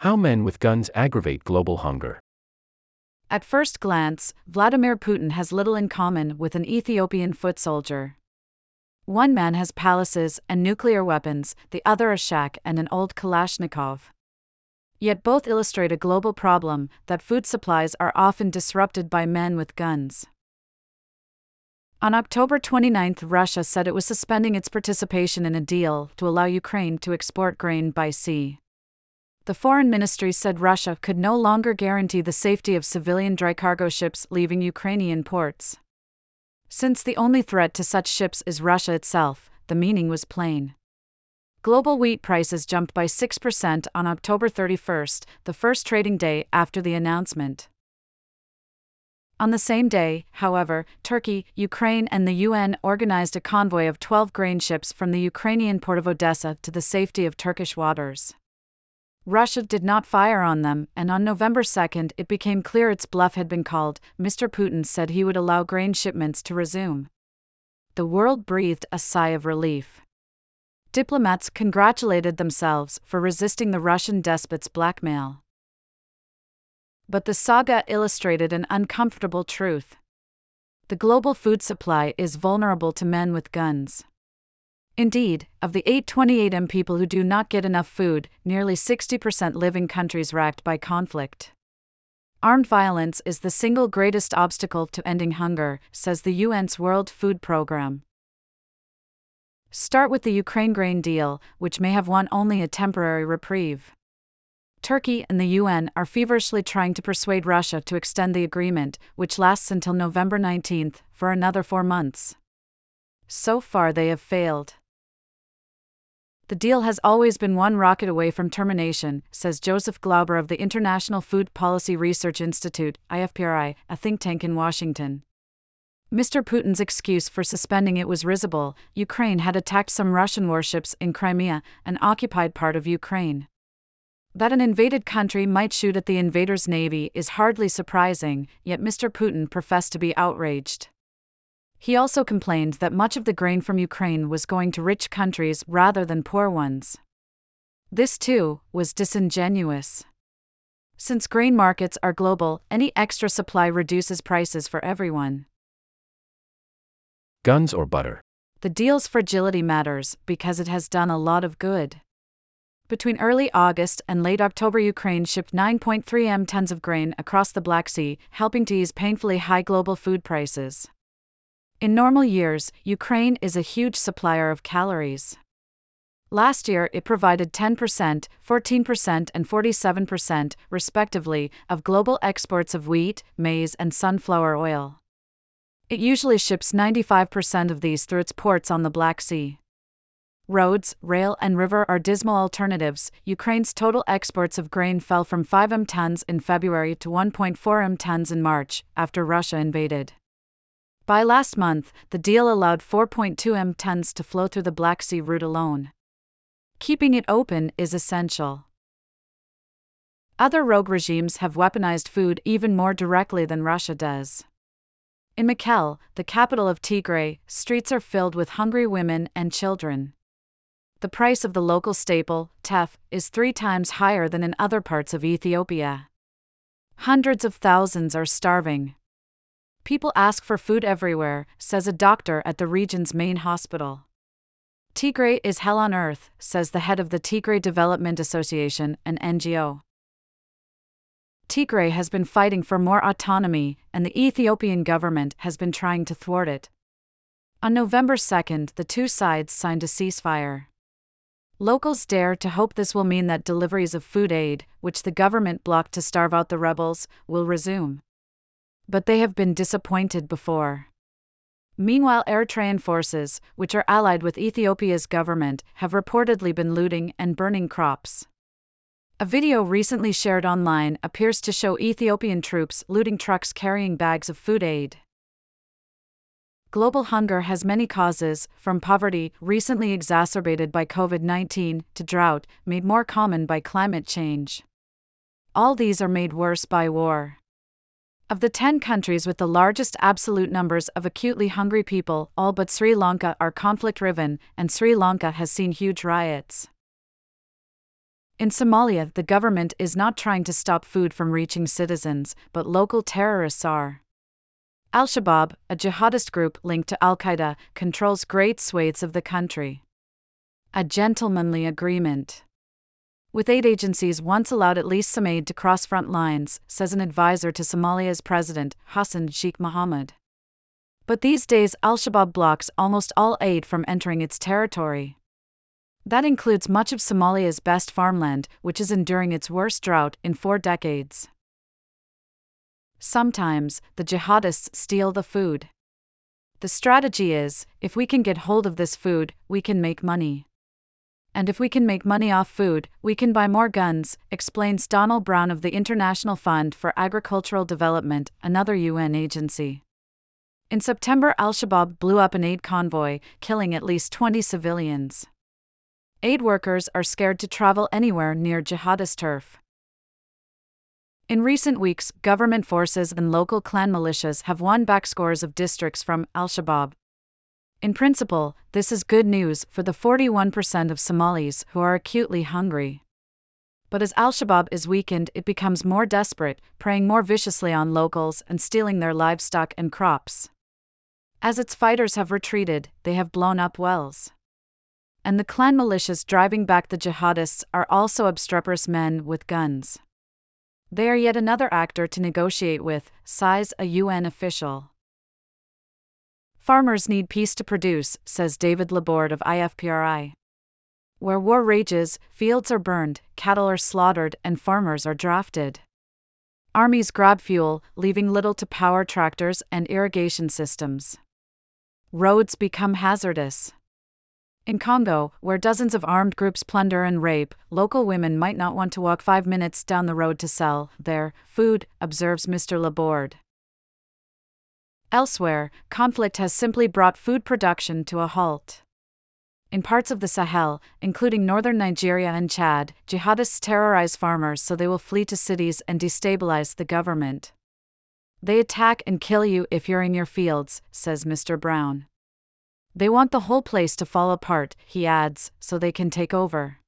How men with guns aggravate global hunger. At first glance, Vladimir Putin has little in common with an Ethiopian foot soldier. One man has palaces and nuclear weapons, the other a shack and an old Kalashnikov. Yet both illustrate a global problem that food supplies are often disrupted by men with guns. On October 29, Russia said it was suspending its participation in a deal to allow Ukraine to export grain by sea the foreign ministry said Russia could no longer guarantee the safety of civilian dry cargo ships leaving Ukrainian ports. Since the only threat to such ships is Russia itself, the meaning was plain. Global wheat prices jumped by 6% on October 31, the first trading day after the announcement. On the same day, however, Turkey, Ukraine, and the UN organized a convoy of 12 grain ships from the Ukrainian port of Odessa to the safety of Turkish waters. Russia did not fire on them, and on November 2 it became clear its bluff had been called. Mr. Putin said he would allow grain shipments to resume. The world breathed a sigh of relief. Diplomats congratulated themselves for resisting the Russian despot's blackmail. But the saga illustrated an uncomfortable truth. The global food supply is vulnerable to men with guns. Indeed, of the 828m people who do not get enough food, nearly 60% live in countries racked by conflict. Armed violence is the single greatest obstacle to ending hunger, says the UN's World Food Programme. Start with the Ukraine grain deal, which may have won only a temporary reprieve. Turkey and the UN are feverishly trying to persuade Russia to extend the agreement, which lasts until November 19, for another four months. So far, they have failed. The deal has always been one rocket away from termination, says Joseph Glauber of the International Food Policy Research Institute, IFPRI, a think tank in Washington. Mr. Putin's excuse for suspending it was risible Ukraine had attacked some Russian warships in Crimea, an occupied part of Ukraine. That an invaded country might shoot at the invader's navy is hardly surprising, yet Mr. Putin professed to be outraged. He also complained that much of the grain from Ukraine was going to rich countries rather than poor ones. This, too, was disingenuous. Since grain markets are global, any extra supply reduces prices for everyone. Guns or butter? The deal's fragility matters because it has done a lot of good. Between early August and late October, Ukraine shipped 9.3 m tons of grain across the Black Sea, helping to ease painfully high global food prices. In normal years, Ukraine is a huge supplier of calories. Last year, it provided 10%, 14%, and 47%, respectively, of global exports of wheat, maize, and sunflower oil. It usually ships 95% of these through its ports on the Black Sea. Roads, rail, and river are dismal alternatives. Ukraine's total exports of grain fell from 5 m tons in February to 1.4 m tons in March, after Russia invaded. By last month, the deal allowed 4.2 m tons to flow through the Black Sea route alone. Keeping it open is essential. Other rogue regimes have weaponized food even more directly than Russia does. In Mekelle, the capital of Tigray, streets are filled with hungry women and children. The price of the local staple, teff, is three times higher than in other parts of Ethiopia. Hundreds of thousands are starving. People ask for food everywhere, says a doctor at the region's main hospital. Tigray is hell on earth, says the head of the Tigray Development Association, an NGO. Tigray has been fighting for more autonomy, and the Ethiopian government has been trying to thwart it. On November 2, the two sides signed a ceasefire. Locals dare to hope this will mean that deliveries of food aid, which the government blocked to starve out the rebels, will resume but they have been disappointed before. Meanwhile, Eritrean forces, which are allied with Ethiopia's government, have reportedly been looting and burning crops. A video recently shared online appears to show Ethiopian troops looting trucks carrying bags of food aid. Global hunger has many causes, from poverty, recently exacerbated by COVID 19, to drought, made more common by climate change. All these are made worse by war. Of the 10 countries with the largest absolute numbers of acutely hungry people, all but Sri Lanka are conflict riven, and Sri Lanka has seen huge riots. In Somalia, the government is not trying to stop food from reaching citizens, but local terrorists are. Al Shabaab, a jihadist group linked to Al Qaeda, controls great swathes of the country. A gentlemanly agreement. With aid agencies once allowed at least some aid to cross front lines, says an advisor to Somalia's president, Hassan Sheikh Mohamud. But these days, Al Shabaab blocks almost all aid from entering its territory. That includes much of Somalia's best farmland, which is enduring its worst drought in four decades. Sometimes, the jihadists steal the food. The strategy is if we can get hold of this food, we can make money. And if we can make money off food, we can buy more guns, explains Donald Brown of the International Fund for Agricultural Development, another UN agency. In September, Al Shabaab blew up an aid convoy, killing at least 20 civilians. Aid workers are scared to travel anywhere near jihadist turf. In recent weeks, government forces and local clan militias have won back scores of districts from Al Shabaab. In principle, this is good news for the 41% of Somalis who are acutely hungry. But as Al Shabaab is weakened, it becomes more desperate, preying more viciously on locals and stealing their livestock and crops. As its fighters have retreated, they have blown up wells. And the clan militias driving back the jihadists are also obstreperous men with guns. They are yet another actor to negotiate with, sighs a UN official. Farmers need peace to produce, says David Laborde of IFPRI. Where war rages, fields are burned, cattle are slaughtered, and farmers are drafted. Armies grab fuel, leaving little to power tractors and irrigation systems. Roads become hazardous. In Congo, where dozens of armed groups plunder and rape, local women might not want to walk five minutes down the road to sell their food, observes Mr. Laborde. Elsewhere, conflict has simply brought food production to a halt. In parts of the Sahel, including northern Nigeria and Chad, jihadists terrorize farmers so they will flee to cities and destabilize the government. They attack and kill you if you're in your fields, says Mr. Brown. They want the whole place to fall apart, he adds, so they can take over.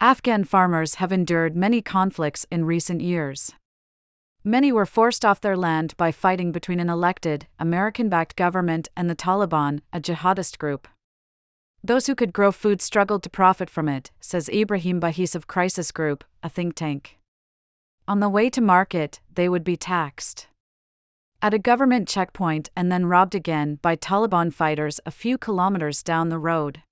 Afghan farmers have endured many conflicts in recent years. Many were forced off their land by fighting between an elected, American backed government and the Taliban, a jihadist group. Those who could grow food struggled to profit from it, says Ibraheem Bahiss of Crisis Group, a think tank. On the way to market, they would be taxed at a government checkpoint and then robbed again by Taliban fighters a few kilometers down the road.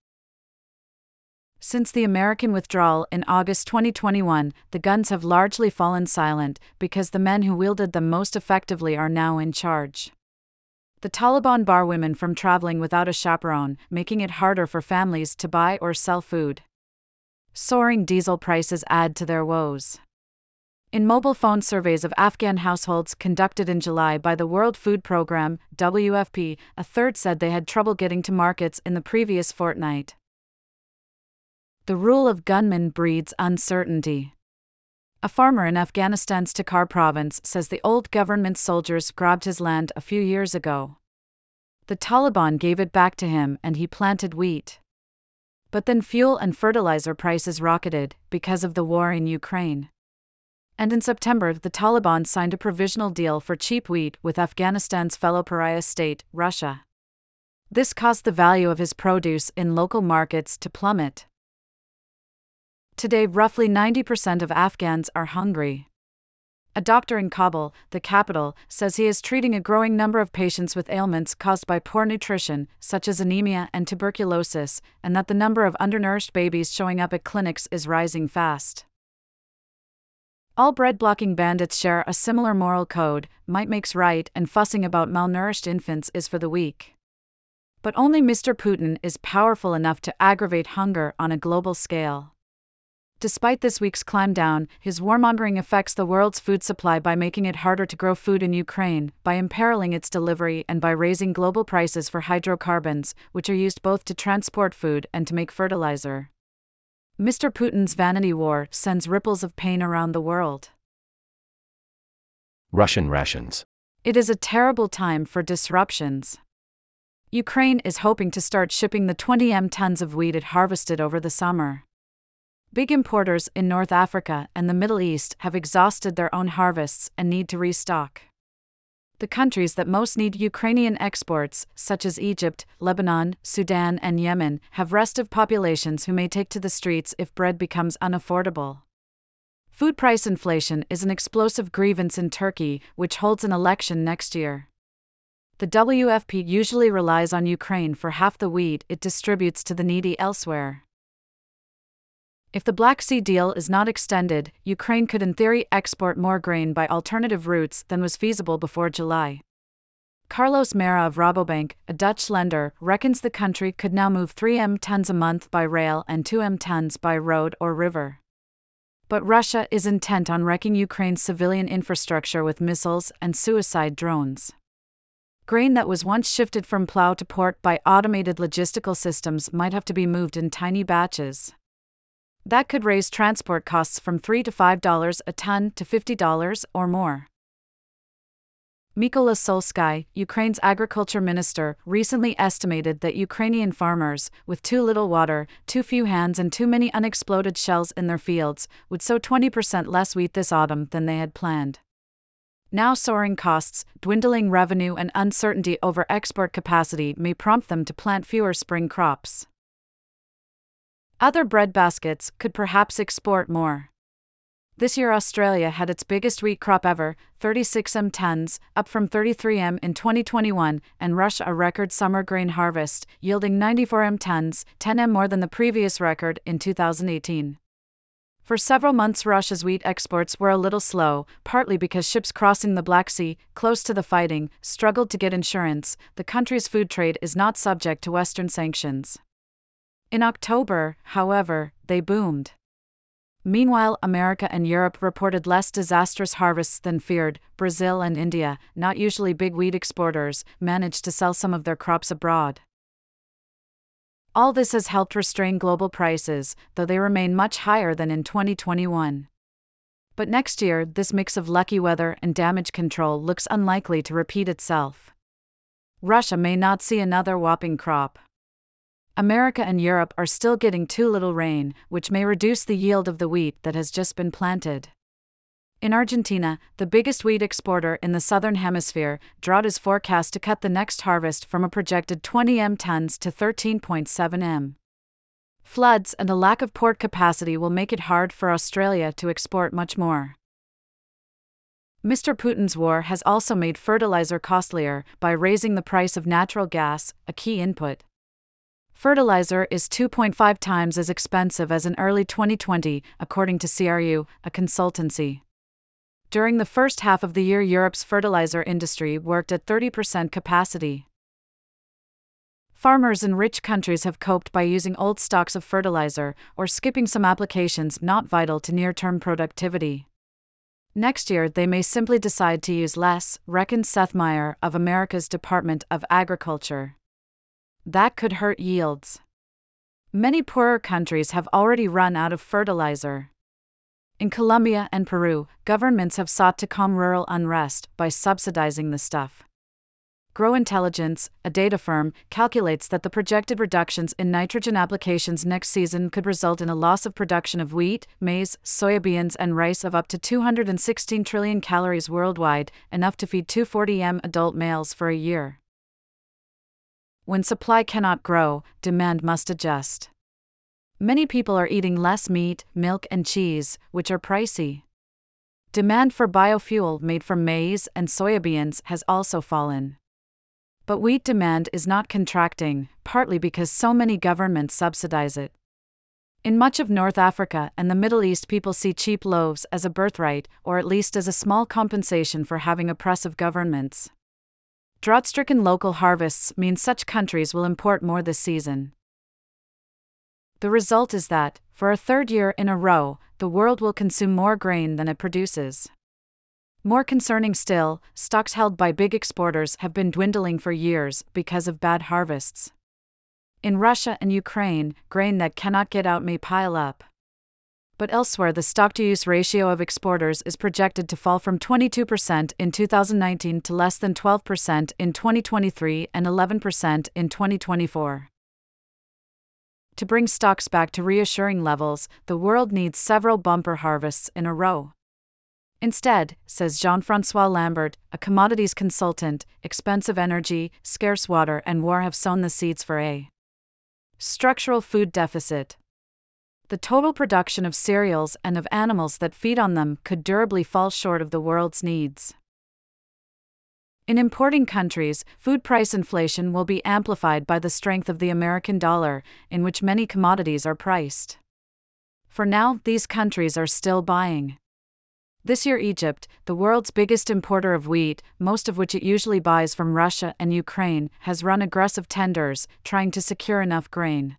Since the American withdrawal in August 2021, the guns have largely fallen silent because the men who wielded them most effectively are now in charge. The Taliban bar women from traveling without a chaperone, making it harder for families to buy or sell food. Soaring diesel prices add to their woes. In mobile phone surveys of Afghan households conducted in July by the World Food Programme, WFP, a third said they had trouble getting to markets in the previous fortnight. The rule of gunmen breeds uncertainty. A farmer in Afghanistan's Takhar province says the old government soldiers grabbed his land a few years ago. The Taliban gave it back to him and he planted wheat. But then fuel and fertilizer prices rocketed because of the war in Ukraine and in September the Taliban signed a provisional deal for cheap wheat with Afghanistan's fellow pariah state, Russia. This caused the value of his produce in local markets to plummet. Today, roughly 90% of Afghans are hungry. A doctor in Kabul, the capital, says he is treating a growing number of patients with ailments caused by poor nutrition, such as anemia and tuberculosis, and that the number of undernourished babies showing up at clinics is rising fast. All bread blocking bandits share a similar moral code might makes right, and fussing about malnourished infants is for the weak. But only Mr. Putin is powerful enough to aggravate hunger on a global scale. Despite this week's climb down, his warmongering affects the world's food supply by making it harder to grow food in Ukraine, by imperiling its delivery, and by raising global prices for hydrocarbons, which are used both to transport food and to make fertilizer. Mr. Putin's vanity war sends ripples of pain around the world. Russian rations. It is a terrible time for disruptions. Ukraine is hoping to start shipping the 20 m tons of wheat it harvested over the summer. Big importers in North Africa and the Middle East have exhausted their own harvests and need to restock. The countries that most need Ukrainian exports, such as Egypt, Lebanon, Sudan, and Yemen, have restive populations who may take to the streets if bread becomes unaffordable. Food price inflation is an explosive grievance in Turkey, which holds an election next year. The WFP usually relies on Ukraine for half the wheat it distributes to the needy elsewhere. If the Black Sea deal is not extended, Ukraine could in theory export more grain by alternative routes than was feasible before July. Carlos Mera of Rabobank, a Dutch lender, reckons the country could now move 3m tons a month by rail and 2m tons by road or river. But Russia is intent on wrecking Ukraine's civilian infrastructure with missiles and suicide drones. Grain that was once shifted from plow to port by automated logistical systems might have to be moved in tiny batches. That could raise transport costs from 3 to $5 a ton to $50 or more. Mykola Solsky, Ukraine's agriculture minister, recently estimated that Ukrainian farmers, with too little water, too few hands, and too many unexploded shells in their fields, would sow 20% less wheat this autumn than they had planned. Now, soaring costs, dwindling revenue, and uncertainty over export capacity may prompt them to plant fewer spring crops. Other bread baskets could perhaps export more. This year, Australia had its biggest wheat crop ever, 36m tons, up from 33m in 2021, and Russia a record summer grain harvest, yielding 94m tons, 10m more than the previous record in 2018. For several months, Russia's wheat exports were a little slow, partly because ships crossing the Black Sea, close to the fighting, struggled to get insurance. The country's food trade is not subject to Western sanctions. In October, however, they boomed. Meanwhile, America and Europe reported less disastrous harvests than feared. Brazil and India, not usually big wheat exporters, managed to sell some of their crops abroad. All this has helped restrain global prices, though they remain much higher than in 2021. But next year, this mix of lucky weather and damage control looks unlikely to repeat itself. Russia may not see another whopping crop. America and Europe are still getting too little rain, which may reduce the yield of the wheat that has just been planted. In Argentina, the biggest wheat exporter in the southern hemisphere, drought is forecast to cut the next harvest from a projected 20 m tons to 13.7 m. Floods and a lack of port capacity will make it hard for Australia to export much more. Mr. Putin's war has also made fertilizer costlier by raising the price of natural gas, a key input. Fertilizer is 2.5 times as expensive as in early 2020, according to CRU, a consultancy. During the first half of the year, Europe's fertilizer industry worked at 30% capacity. Farmers in rich countries have coped by using old stocks of fertilizer or skipping some applications not vital to near term productivity. Next year, they may simply decide to use less, reckons Seth Meyer of America's Department of Agriculture that could hurt yields. Many poorer countries have already run out of fertilizer. In Colombia and Peru, governments have sought to calm rural unrest by subsidizing the stuff. Gro Intelligence, a data firm, calculates that the projected reductions in nitrogen applications next season could result in a loss of production of wheat, maize, soybeans, and rice of up to 216 trillion calories worldwide, enough to feed 240 m adult males for a year. When supply cannot grow, demand must adjust. Many people are eating less meat, milk, and cheese, which are pricey. Demand for biofuel made from maize and soybeans has also fallen. But wheat demand is not contracting, partly because so many governments subsidize it. In much of North Africa and the Middle East, people see cheap loaves as a birthright, or at least as a small compensation for having oppressive governments. Drought stricken local harvests mean such countries will import more this season. The result is that, for a third year in a row, the world will consume more grain than it produces. More concerning still, stocks held by big exporters have been dwindling for years because of bad harvests. In Russia and Ukraine, grain that cannot get out may pile up but elsewhere the stock to use ratio of exporters is projected to fall from 22% in 2019 to less than 12% in 2023 and 11% in 2024. To bring stocks back to reassuring levels, the world needs several bumper harvests in a row. Instead, says Jean Francois Lambert, a commodities consultant, expensive energy, scarce water, and war have sown the seeds for a structural food deficit. The total production of cereals and of animals that feed on them could durably fall short of the world's needs. In importing countries, food price inflation will be amplified by the strength of the American dollar, in which many commodities are priced. For now, these countries are still buying. This year, Egypt, the world's biggest importer of wheat, most of which it usually buys from Russia and Ukraine, has run aggressive tenders, trying to secure enough grain.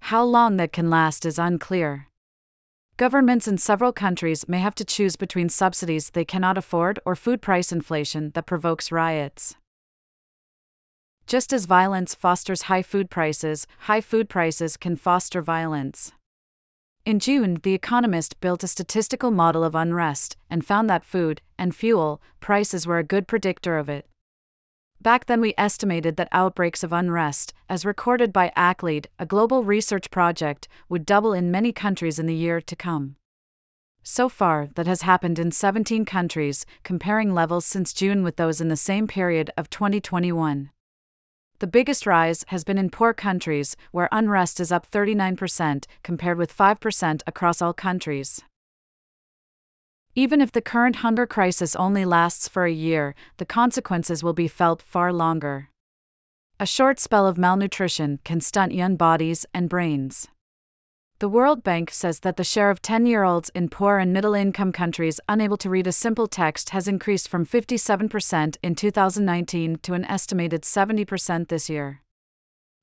How long that can last is unclear. Governments in several countries may have to choose between subsidies they cannot afford or food price inflation that provokes riots. Just as violence fosters high food prices, high food prices can foster violence. In June, The Economist built a statistical model of unrest and found that food and fuel prices were a good predictor of it. Back then, we estimated that outbreaks of unrest, as recorded by ACLED, a global research project, would double in many countries in the year to come. So far, that has happened in 17 countries, comparing levels since June with those in the same period of 2021. The biggest rise has been in poor countries, where unrest is up 39%, compared with 5% across all countries. Even if the current hunger crisis only lasts for a year, the consequences will be felt far longer. A short spell of malnutrition can stunt young bodies and brains. The World Bank says that the share of 10 year olds in poor and middle income countries unable to read a simple text has increased from 57% in 2019 to an estimated 70% this year.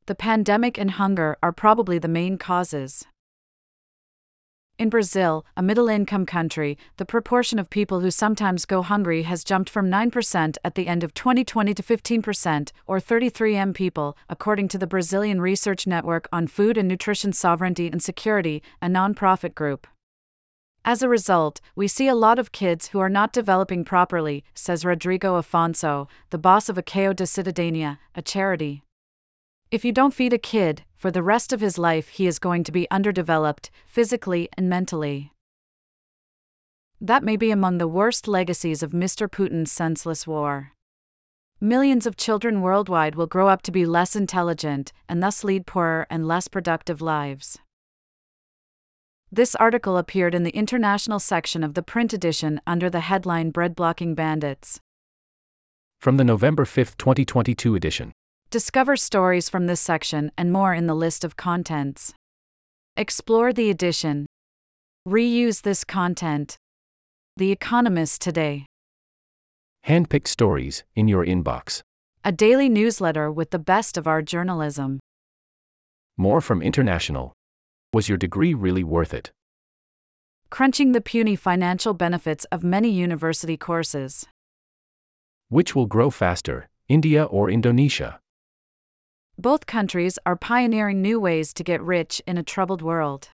The pandemic and hunger are probably the main causes. In Brazil, a middle income country, the proportion of people who sometimes go hungry has jumped from 9% at the end of 2020 to 15%, or 33 M people, according to the Brazilian Research Network on Food and Nutrition Sovereignty and Security, a nonprofit group. As a result, we see a lot of kids who are not developing properly, says Rodrigo Afonso, the boss of Acao de Cidadania, a charity. If you don't feed a kid, for the rest of his life he is going to be underdeveloped, physically and mentally. That may be among the worst legacies of Mr. Putin's senseless war. Millions of children worldwide will grow up to be less intelligent and thus lead poorer and less productive lives. This article appeared in the international section of the print edition under the headline Bread Blocking Bandits. From the November 5, 2022 edition. Discover stories from this section and more in the list of contents. Explore the edition. Reuse this content. The Economist Today. Handpicked stories in your inbox. A daily newsletter with the best of our journalism. More from International. Was your degree really worth it? Crunching the puny financial benefits of many university courses. Which will grow faster, India or Indonesia? Both countries are pioneering new ways to get rich in a troubled world.